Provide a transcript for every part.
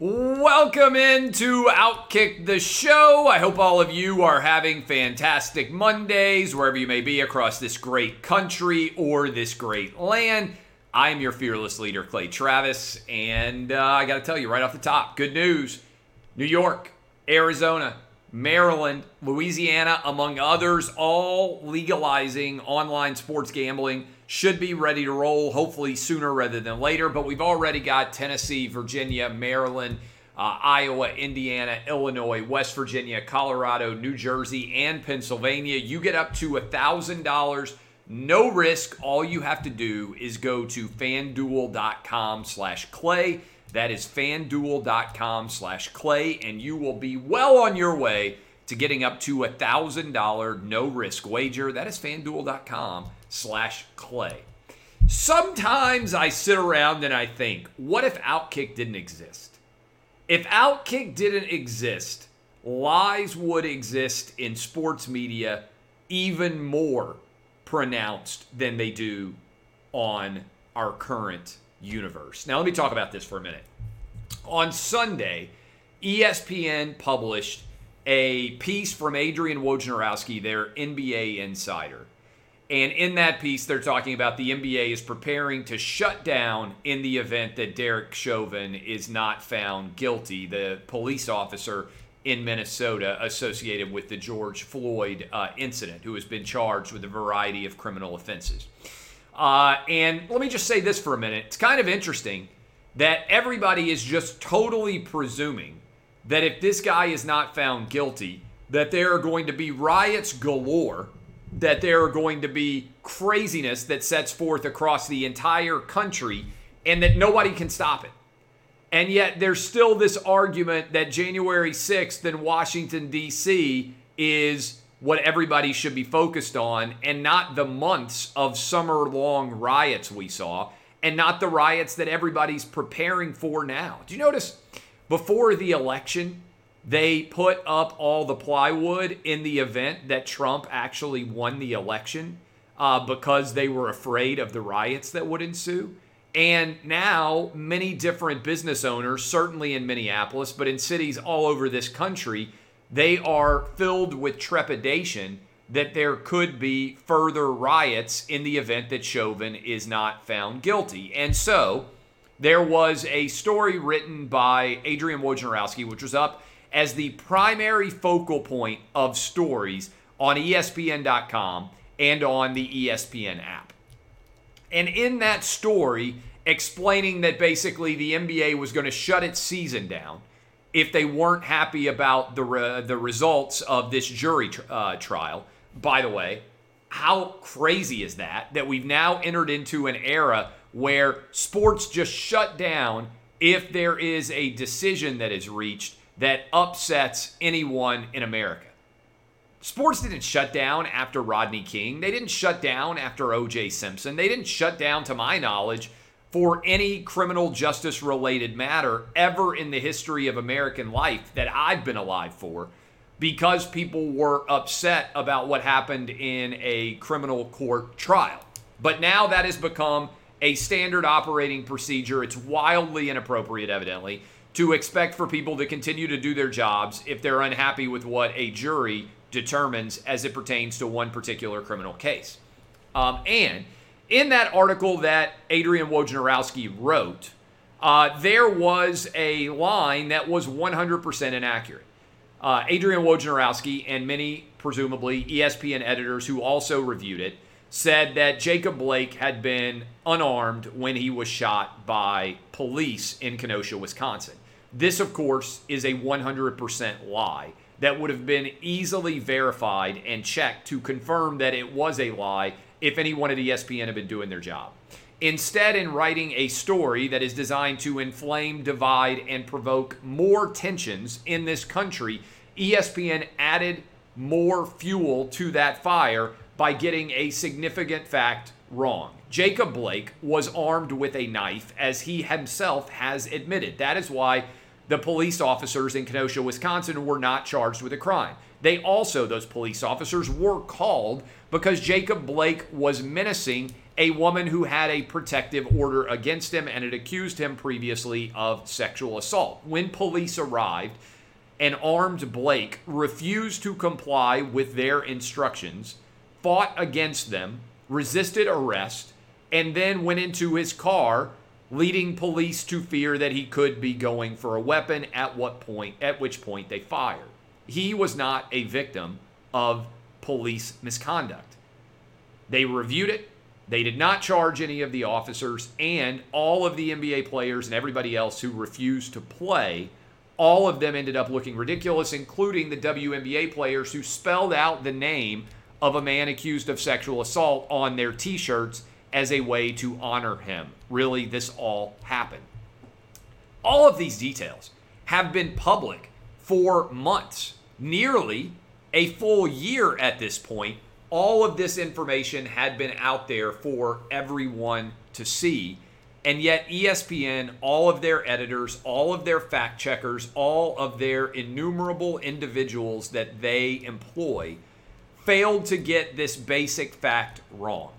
Welcome into Outkick the Show. I hope all of you are having fantastic Mondays wherever you may be across this great country or this great land. I am your fearless leader, Clay Travis, and uh, I got to tell you right off the top good news New York, Arizona, Maryland, Louisiana, among others, all legalizing online sports gambling should be ready to roll, hopefully sooner rather than later. But we've already got Tennessee, Virginia, Maryland, uh, Iowa, Indiana, Illinois, West Virginia, Colorado, New Jersey, and Pennsylvania. You get up to $1,000. No risk. All you have to do is go to fanduel.com slash clay. That is fanduel.com slash clay, and you will be well on your way to getting up to a $1,000 no risk wager. That is fanduel.com slash clay. Sometimes I sit around and I think, what if Outkick didn't exist? If Outkick didn't exist, lies would exist in sports media even more pronounced than they do on our current universe. Now, let me talk about this for a minute. On Sunday, ESPN published a piece from Adrian Wojnarowski, their NBA insider. And in that piece, they're talking about the NBA is preparing to shut down in the event that Derek Chauvin is not found guilty, the police officer in Minnesota associated with the George Floyd uh, incident, who has been charged with a variety of criminal offenses. Uh, and let me just say this for a minute. It's kind of interesting that everybody is just totally presuming that if this guy is not found guilty, that there are going to be riots galore, that there are going to be craziness that sets forth across the entire country, and that nobody can stop it. And yet, there's still this argument that January 6th in Washington, D.C. is what everybody should be focused on, and not the months of summer long riots we saw, and not the riots that everybody's preparing for now. Do you notice? before the election, they put up all the plywood in the event that Trump actually won the election uh, because they were afraid of the riots that would ensue. And now, many different business owners, certainly in Minneapolis, but in cities all over this country, they are filled with trepidation that there could be further riots in the event that Chauvin is not found guilty. And so, there was a story written by Adrian Wojnarowski, which was up as the primary focal point of stories on ESPN.com and on the ESPN app. And in that story, explaining that basically the NBA was going to shut its season down if they weren't happy about the, re- the results of this jury tr- uh, trial. By the way, how crazy is that? That we've now entered into an era where sports just shut down if there is a decision that is reached that upsets anyone in America. Sports didn't shut down after Rodney King. They didn't shut down after O.J. Simpson. They didn't shut down, to my knowledge, for any criminal justice related matter ever in the history of American life that I've been alive for because people were upset about what happened in a criminal court trial. But now that has become a standard operating procedure. It's wildly inappropriate, evidently, to expect for people to continue to do their jobs if they're unhappy with what a jury determines as it pertains to one particular criminal case. Um, and in that article that Adrian Wojnarowski wrote, uh, there was a line that was 100% inaccurate. Uh, Adrian Wojnarowski and many, presumably, ESPN editors who also reviewed it said that Jacob Blake had been unarmed when he was shot by police in Kenosha, Wisconsin. This, of course, is a 100% lie that would have been easily verified and checked to confirm that it was a lie if anyone at ESPN had been doing their job. Instead, in writing a story that is designed to inflame, divide, and provoke more tensions in this country, ESPN added more fuel to that fire by getting a significant fact wrong. Jacob Blake was armed with a knife, as he himself has admitted. That is why the police officers in Kenosha, Wisconsin were not charged with a crime. They also, those police officers, were called because Jacob Blake was menacing a woman who had a protective order against him and had accused him previously of sexual assault. When police arrived, an armed Blake refused to comply with their instructions, fought against them, resisted arrest, and then went into his car, leading police to fear that he could be going for a weapon at what point at which point they fired. He was not a victim of police misconduct. They reviewed it. They did not charge any of the officers and all of the NBA players and everybody else who refused to play. All of them ended up looking ridiculous, including the WNBA players who spelled out the name of a man accused of sexual assault on their t shirts as a way to honor him. Really, this all happened. All of these details have been public for months, nearly a full year at this point. All of this information had been out there for everyone to see. And yet, ESPN, all of their editors, all of their fact checkers, all of their innumerable individuals that they employ failed to get this basic fact wrong.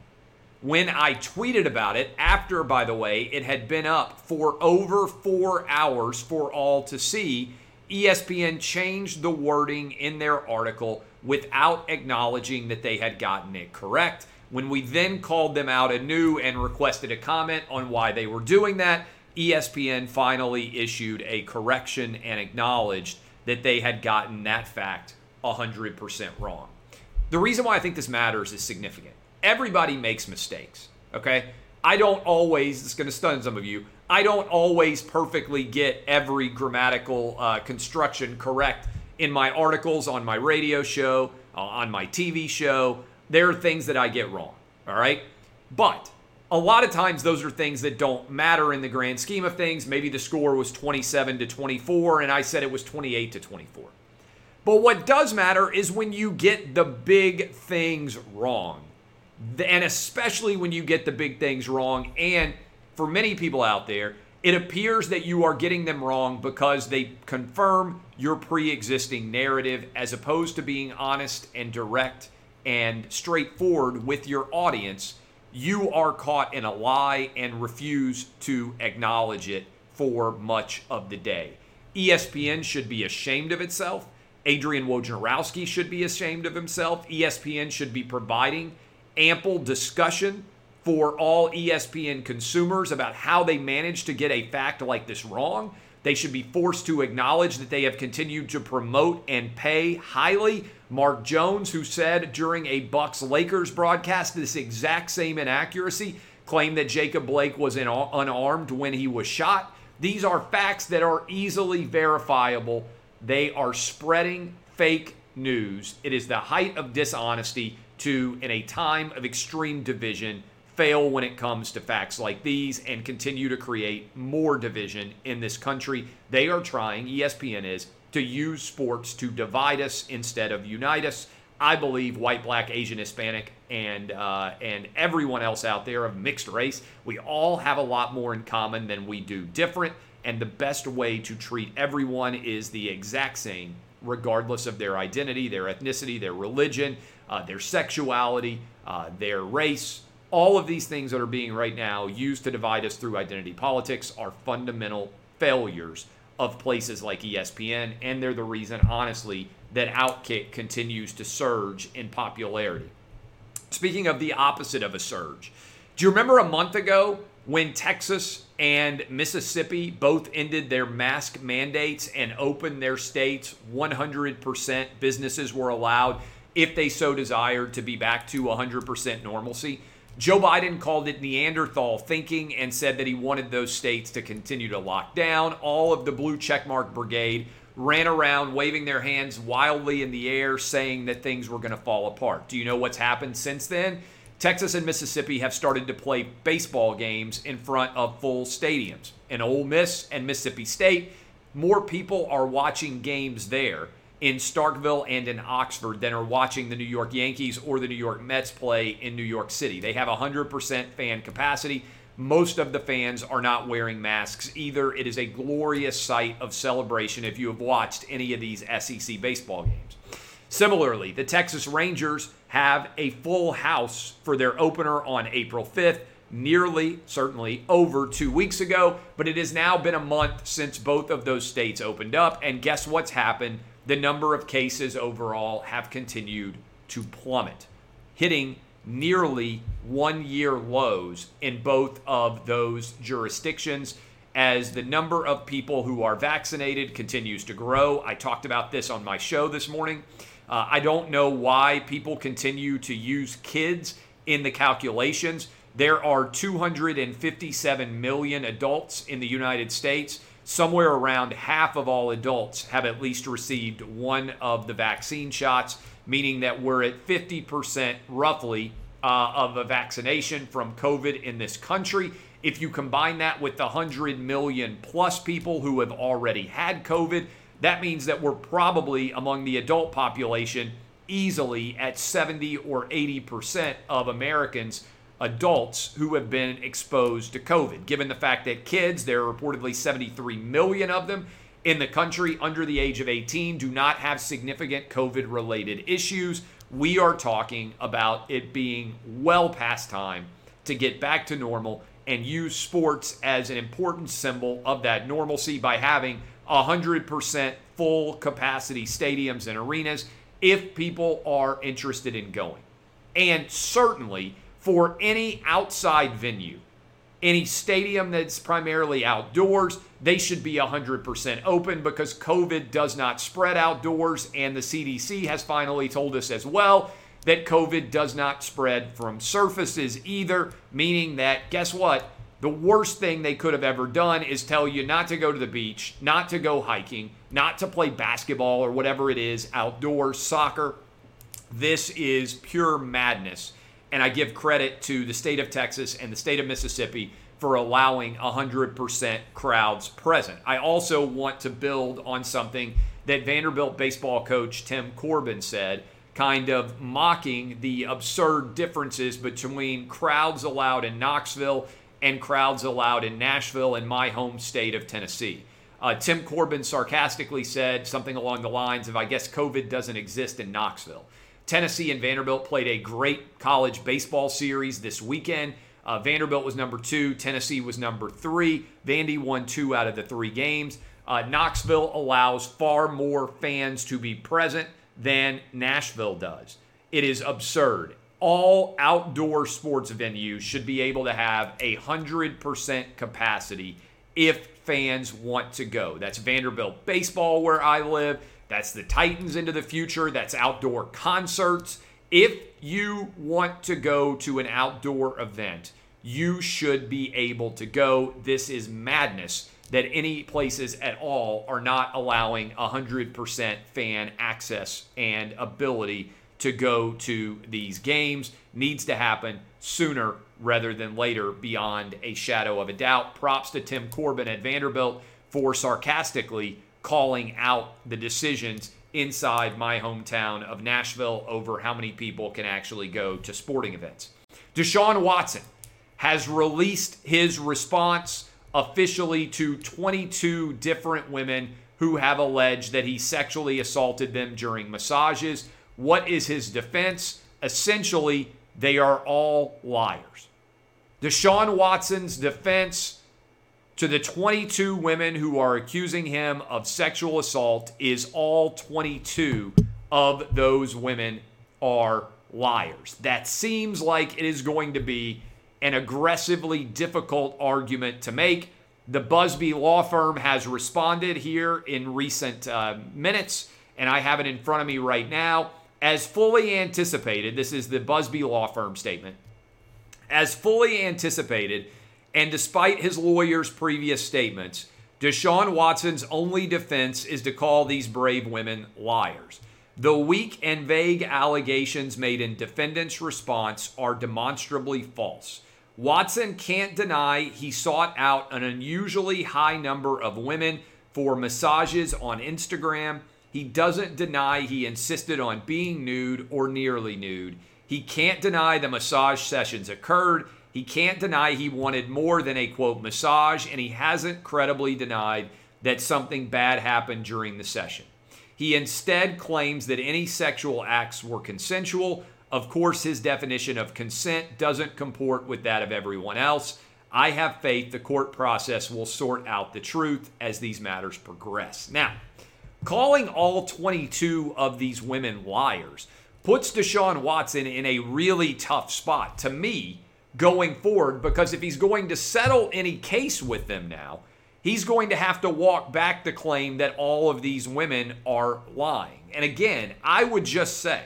When I tweeted about it, after, by the way, it had been up for over four hours for all to see, ESPN changed the wording in their article without acknowledging that they had gotten it correct. When we then called them out anew and requested a comment on why they were doing that, ESPN finally issued a correction and acknowledged that they had gotten that fact 100% wrong. The reason why I think this matters is significant. Everybody makes mistakes, okay? I don't always, it's going to stun some of you, I don't always perfectly get every grammatical uh, construction correct in my articles, on my radio show, uh, on my TV show. There are things that I get wrong, all right? But a lot of times those are things that don't matter in the grand scheme of things. Maybe the score was 27 to 24 and I said it was 28 to 24. But what does matter is when you get the big things wrong. And especially when you get the big things wrong. And for many people out there, it appears that you are getting them wrong because they confirm your pre existing narrative as opposed to being honest and direct and straightforward with your audience. You are caught in a lie and refuse to acknowledge it for much of the day. ESPN should be ashamed of itself Adrian Wojnarowski should be ashamed of himself. ESPN should be providing ample discussion for all ESPN consumers about how they managed to get a fact like this wrong. They should be forced to acknowledge that they have continued to promote and pay highly. Mark Jones, who said during a Bucks Lakers broadcast this exact same inaccuracy, claimed that Jacob Blake was unarmed when he was shot. These are facts that are easily verifiable they are spreading fake news. It is the height of dishonesty to, in a time of extreme division, fail when it comes to facts like these and continue to create more division in this country. They are trying, ESPN is, to use sports to divide us instead of unite us. I believe white, black, Asian, Hispanic, and uh, and everyone else out there of mixed race, we all have a lot more in common than we do different and the best way to treat everyone is the exact same, regardless of their identity, their ethnicity, their religion, uh, their sexuality, uh, their race. All of these things that are being right now used to divide us through identity politics are fundamental failures of places like ESPN, and they're the reason, honestly, that Outkick continues to surge in popularity. Speaking of the opposite of a surge, do you remember a month ago when Texas and Mississippi both ended their mask mandates and opened their states 100% businesses were allowed if they so desired to be back to 100% normalcy. Joe Biden called it Neanderthal thinking and said that he wanted those states to continue to lock down. All of the blue checkmark brigade ran around waving their hands wildly in the air saying that things were going to fall apart. Do you know what's happened since then? Texas and Mississippi have started to play baseball games in front of full stadiums. In Ole Miss and Mississippi State, more people are watching games there in Starkville and in Oxford than are watching the New York Yankees or the New York Mets play in New York City. They have 100% fan capacity. Most of the fans are not wearing masks either. It is a glorious sight of celebration if you have watched any of these SEC baseball games. Similarly, the Texas Rangers have a full house for their opener on April 5th, nearly, certainly, over two weeks ago. But it has now been a month since both of those states opened up. And guess what's happened? The number of cases overall have continued to plummet, hitting nearly one year lows in both of those jurisdictions as the number of people who are vaccinated continues to grow. I talked about this on my show this morning. Uh, I don't know why people continue to use kids in the calculations. There are 257 million adults in the United States. Somewhere around half of all adults have at least received one of the vaccine shots, meaning that we're at 50% roughly uh, of a vaccination from COVID in this country. If you combine that with the 100 million plus people who have already had COVID, that means that we're probably among the adult population easily at 70 or 80% of Americans, adults who have been exposed to COVID. Given the fact that kids, there are reportedly 73 million of them in the country under the age of 18, do not have significant COVID related issues. We are talking about it being well past time to get back to normal and use sports as an important symbol of that normalcy by having 100% full capacity stadiums and arenas if people are interested in going. And certainly for any outside venue, any stadium that's primarily outdoors, they should be 100% open because COVID does not spread outdoors. And the CDC has finally told us as well that COVID does not spread from surfaces either, meaning that guess what? The worst thing they could have ever done is tell you not to go to the beach, not to go hiking, not to play basketball or whatever it is, outdoors, soccer. This is pure madness. And I give credit to the state of Texas and the state of Mississippi for allowing 100% crowds present. I also want to build on something that Vanderbilt baseball coach Tim Corbin said, kind of mocking the absurd differences between crowds allowed in Knoxville and crowds allowed in Nashville and my home state of Tennessee. Uh, Tim Corbin sarcastically said something along the lines of, I guess COVID doesn't exist in Knoxville. Tennessee and Vanderbilt played a great college baseball series this weekend. Uh, Vanderbilt was number two, Tennessee was number three. Vandy won two out of the three games. Uh, Knoxville allows far more fans to be present than Nashville does. It is absurd all outdoor sports venues should be able to have a 100% capacity if fans want to go. That's Vanderbilt baseball where I live. That's the Titans into the future. That's outdoor concerts. If you want to go to an outdoor event, you should be able to go. This is madness that any places at all are not allowing 100% fan access and ability to go to these games needs to happen sooner rather than later, beyond a shadow of a doubt. Props to Tim Corbin at Vanderbilt for sarcastically calling out the decisions inside my hometown of Nashville over how many people can actually go to sporting events. Deshaun Watson has released his response officially to 22 different women who have alleged that he sexually assaulted them during massages. What is his defense? Essentially, they are all liars. Deshaun Watson's defense to the 22 women who are accusing him of sexual assault is all 22 of those women are liars. That seems like it is going to be an aggressively difficult argument to make. The Buzbee law firm has responded here in recent uh, minutes, and I have it in front of me right now. As fully anticipated, this is the Buzbee Law Firm statement. As fully anticipated, and despite his lawyer's previous statements, Deshaun Watson's only defense is to call these brave women liars. The weak and vague allegations made in defendant's response are demonstrably false. Watson can't deny he sought out an unusually high number of women for massages on Instagram. He doesn't deny he insisted on being nude or nearly nude. He can't deny the massage sessions occurred. He can't deny he wanted more than a quote massage, and he hasn't credibly denied that something bad happened during the session. He instead claims that any sexual acts were consensual. Of course, his definition of consent doesn't comport with that of everyone else. I have faith the court process will sort out the truth as these matters progress. Now, calling all 22 of these women liars puts Deshaun Watson in a really tough spot to me going forward because if he's going to settle any case with them now, he's going to have to walk back the claim that all of these women are lying. And again, I would just say,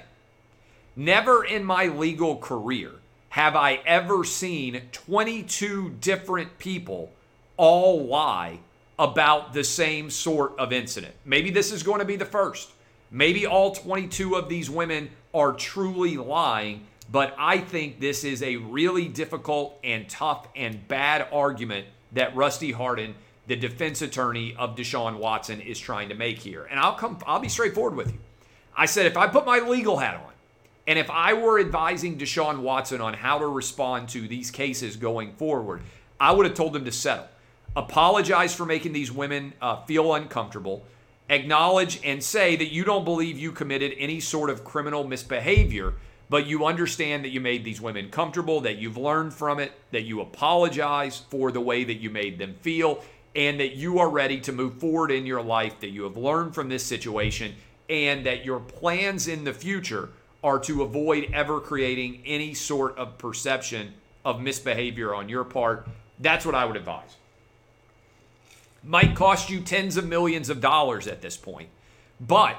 never in my legal career have I ever seen 22 different people all lie about the same sort of incident. Maybe this is going to be the first. Maybe all 22 of these women are truly lying, but I think this is a really difficult and tough and bad argument that Rusty Hardin the defense attorney of Deshaun Watson is trying to make here. And I'll come I'll be straightforward with you. I said if I put my legal hat on and if I were advising Deshaun Watson on how to respond to these cases going forward, I would have told him to settle. Apologize for making these women uh, feel uncomfortable. Acknowledge and say that you don't believe you committed any sort of criminal misbehavior, but you understand that you made these women comfortable, that you've learned from it, that you apologize for the way that you made them feel, and that you are ready to move forward in your life, that you have learned from this situation, and that your plans in the future are to avoid ever creating any sort of perception of misbehavior on your part. That's what I would advise. Might cost you tens of millions of dollars at this point, but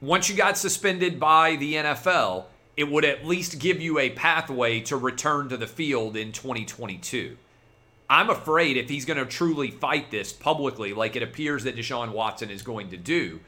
once you got suspended by the NFL, it would at least give you a pathway to return to the field in 2022. I'm afraid if he's going to truly fight this publicly, like it appears that Deshaun Watson is going to do,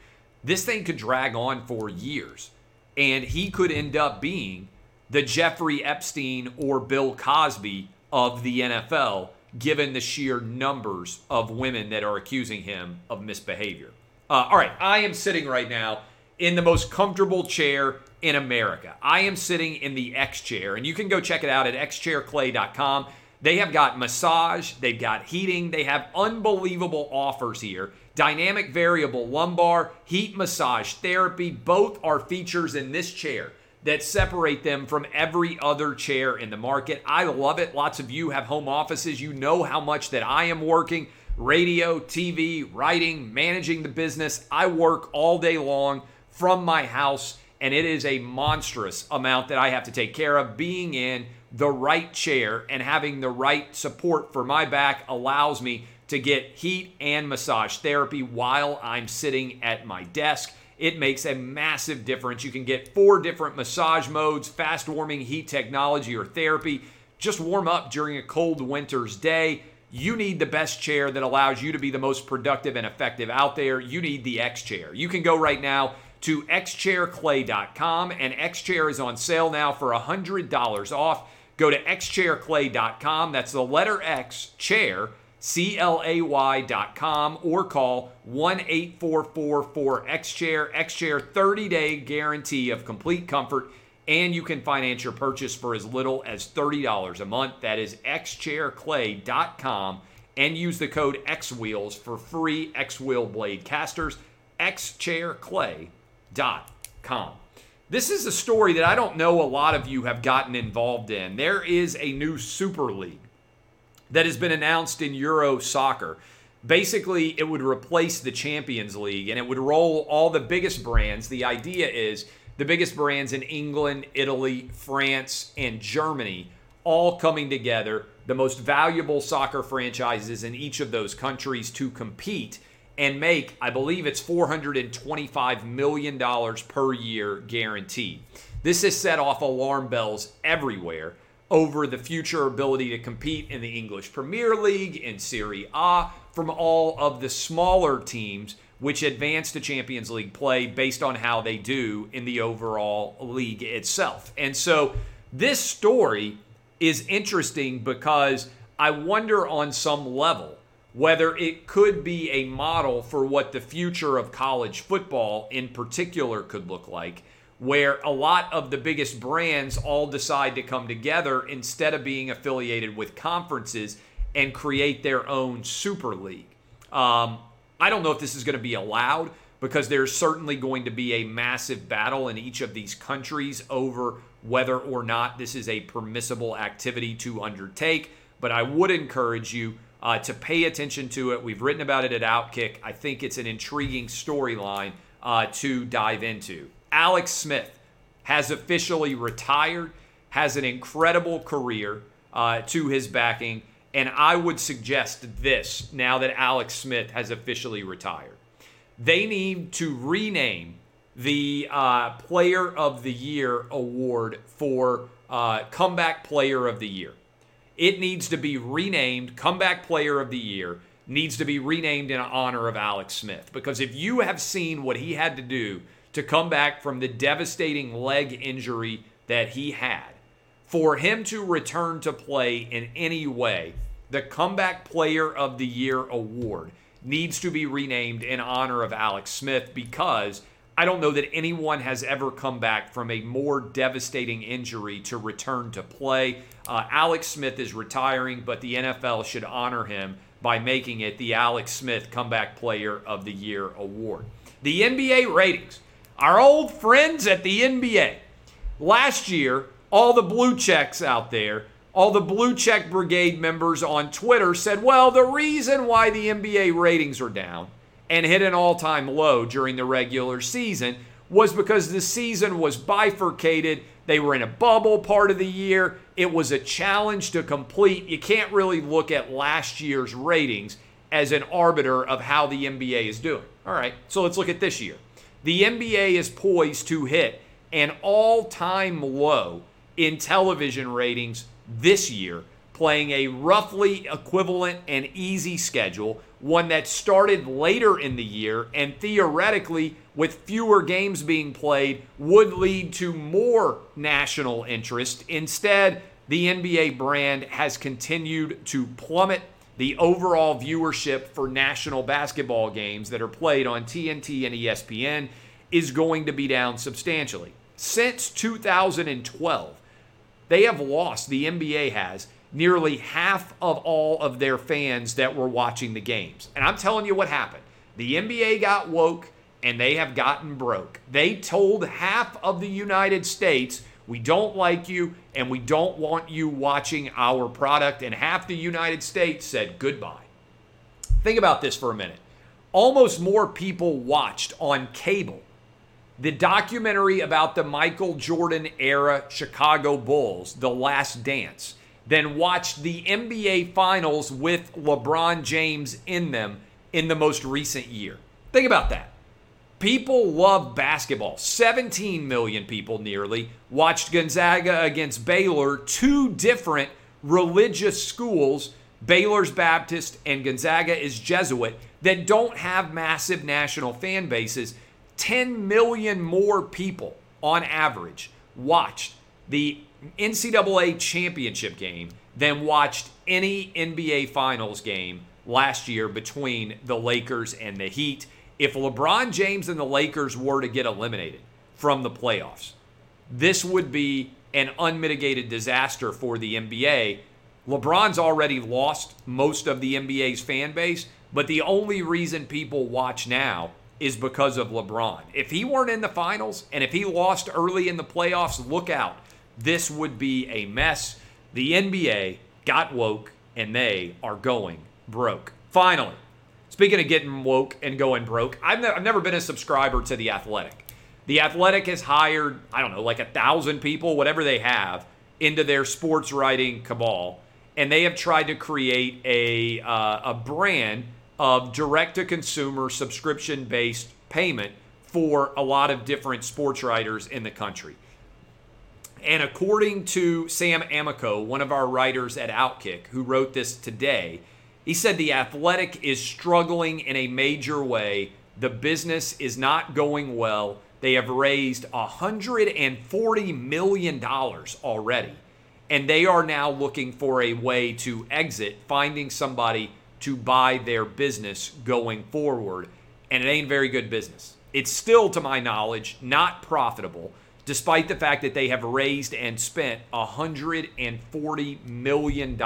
this thing could drag on for years. And he could end up being the Jeffrey Epstein or Bill Cosby of the NFL, given the sheer numbers of women that are accusing him of misbehavior. Uh, all right, I am sitting right now in the most comfortable chair in America. I am sitting in the X chair, and you can go check it out at xchairclay.com. They have got massage, they've got heating, they have unbelievable offers here. Dynamic variable lumbar, heat massage therapy, both are features in this chair that separate them from every other chair in the market. I love it. Lots of you have home offices. You know how much that I am working radio, TV, writing, managing the business. I work all day long from my house, and it is a monstrous amount that I have to take care of being in the right chair and having the right support for my back allows me to get heat and massage therapy while I'm sitting at my desk. It makes a massive difference. You can get four different massage modes, fast warming heat technology or therapy. Just warm up during a cold winter's day. You need the best chair that allows you to be the most productive and effective out there. You need the X chair. You can go right now to xchairclay.com and xchair is on sale now for $100 off. Go to xchairclay.com. That's the letter X, chair, C L A Y.com, or call 1 8444 X Chair. X Chair 30 day guarantee of complete comfort, and you can finance your purchase for as little as $30 a month. That is xchairclay.com, and use the code XWheels for free X Wheel blade casters. xchairclay.com. This is a story that I don't know a lot of you have gotten involved in. There is a new Super League that has been announced in Euro soccer. Basically, it would replace the Champions League and it would roll all the biggest brands. The idea is the biggest brands in England, Italy, France, and Germany all coming together, the most valuable soccer franchises in each of those countries to compete and make, I believe it's $425 million per year guaranteed. This has set off alarm bells everywhere over the future ability to compete in the English Premier League, in Serie A, from all of the smaller teams which advance to Champions League play based on how they do in the overall league itself. And so this story is interesting because I wonder on some level whether it could be a model for what the future of college football in particular could look like, where a lot of the biggest brands all decide to come together instead of being affiliated with conferences and create their own super league. Um, I don't know if this is going to be allowed because there's certainly going to be a massive battle in each of these countries over whether or not this is a permissible activity to undertake. But I would encourage you uh, to pay attention to it. We've written about it at Outkick. I think it's an intriguing storyline uh, to dive into. Alex Smith has officially retired, has an incredible career uh, to his backing. And I would suggest this now that Alex Smith has officially retired. They need to rename the uh, Player of the Year award for uh, Comeback Player of the Year. It needs to be renamed Comeback Player of the Year, needs to be renamed in honor of Alex Smith. Because if you have seen what he had to do to come back from the devastating leg injury that he had, for him to return to play in any way, the Comeback Player of the Year award needs to be renamed in honor of Alex Smith because I don't know that anyone has ever come back from a more devastating injury to return to play. Uh, Alex Smith is retiring, but the NFL should honor him by making it the Alex Smith Comeback Player of the Year award. The NBA ratings. Our old friends at the NBA. Last year, all the blue checks out there, all the blue check brigade members on Twitter said, well, the reason why the NBA ratings are down and hit an all time low during the regular season was because the season was bifurcated. They were in a bubble part of the year. It was a challenge to complete. You can't really look at last year's ratings as an arbiter of how the NBA is doing. All right, so let's look at this year. The NBA is poised to hit an all time low in television ratings this year playing a roughly equivalent and easy schedule, one that started later in the year and theoretically, with fewer games being played, would lead to more national interest. Instead, the NBA brand has continued to plummet. The overall viewership for national basketball games that are played on TNT and ESPN is going to be down substantially. Since 2012, they have lost, the NBA has, nearly half of all of their fans that were watching the games. And I'm telling you what happened. The NBA got woke and they have gotten broke. They told half of the United States, we don't like you and we don't want you watching our product. And half the United States said goodbye. Think about this for a minute. Almost more people watched on cable the documentary about the Michael Jordan era Chicago Bulls, The Last Dance than watched the NBA Finals with LeBron James in them in the most recent year. Think about that. People love basketball. 17 million people nearly watched Gonzaga against Baylor, two different religious schools. Baylor's Baptist and Gonzaga is Jesuit that don't have massive national fan bases. 10 million more people on average watched the NCAA championship game than watched any NBA Finals game last year between the Lakers and the Heat. If LeBron James and the Lakers were to get eliminated from the playoffs, this would be an unmitigated disaster for the NBA. LeBron's already lost most of the NBA's fan base, but the only reason people watch now is because of LeBron. If he weren't in the finals and if he lost early in the playoffs, look out this would be a mess. The NBA got woke and they are going broke. Finally, speaking of getting woke and going broke, I've, ne- I've never been a subscriber to The Athletic. The Athletic has hired, I don't know, like a thousand people, whatever they have, into their sports writing cabal. And they have tried to create a, uh, a brand of direct to consumer subscription based payment for a lot of different sports writers in the country. And according to Sam Amico, one of our writers at Outkick, who wrote this today, he said the athletic is struggling in a major way The business is not going well. They have raised $140 million already. And they are now looking for a way to exit, finding somebody to buy their business going forward. And it ain't very good business. It's still, to my knowledge, not profitable, despite the fact that they have raised and spent $140 million.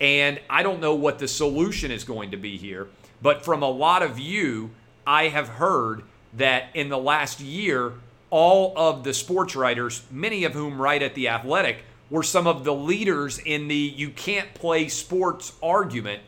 And I don't know what the solution is going to be here, but from a lot of you, I have heard that in the last year, all of the sports writers, many of whom write at The Athletic, were some of the leaders in the you can't play sports argument.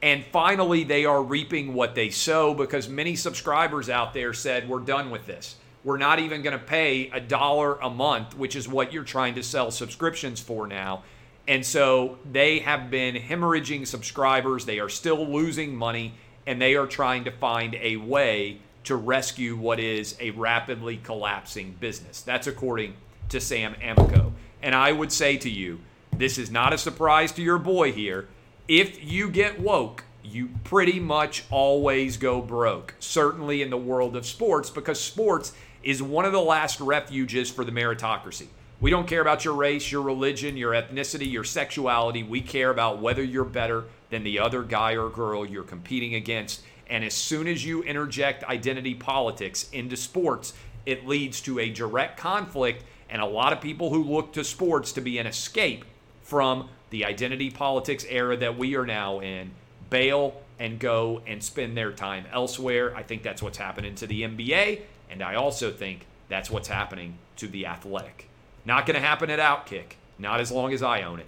And finally, they are reaping what they sow because many subscribers out there said, We're done with this. We're not even going to pay a dollar a month, which is what you're trying to sell subscriptions for now. And so they have been hemorrhaging subscribers. They are still losing money, and they are trying to find a way to rescue what is a rapidly collapsing business. That's according to Sam Amico. And I would say to you, this is not a surprise to your boy here. If you get woke, you pretty much always go broke, certainly in the world of sports, because sports is one of the last refuges for the meritocracy. We don't care about your race, your religion, your ethnicity, your sexuality. We care about whether you're better than the other guy or girl you're competing against. And as soon as you interject identity politics into sports, it leads to a direct conflict. And a lot of people who look to sports to be an escape from the identity politics era that we are now in bail and go and spend their time elsewhere. I think that's what's happening to the NBA. And I also think that's what's happening to the athletic. Not going to happen at Outkick, not as long as I own it.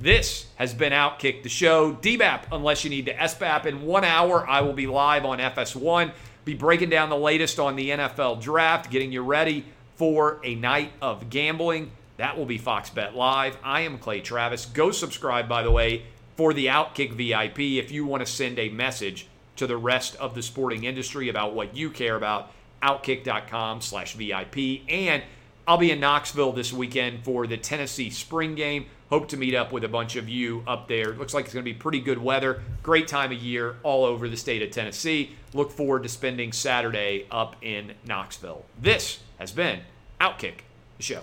This has been Outkick the show. DBAP, unless you need to SBAP. In one hour, I will be live on FS1, be breaking down the latest on the NFL draft, getting you ready for a night of gambling. That will be Fox Bet Live. I am Clay Travis. Go subscribe, by the way, for the Outkick VIP if you want to send a message to the rest of the sporting industry about what you care about. Outkick.com slash VIP. And I'll be in Knoxville this weekend for the Tennessee spring game. Hope to meet up with a bunch of you up there. Looks like it's going to be pretty good weather. Great time of year all over the state of Tennessee. Look forward to spending Saturday up in Knoxville. This has been Outkick, the show.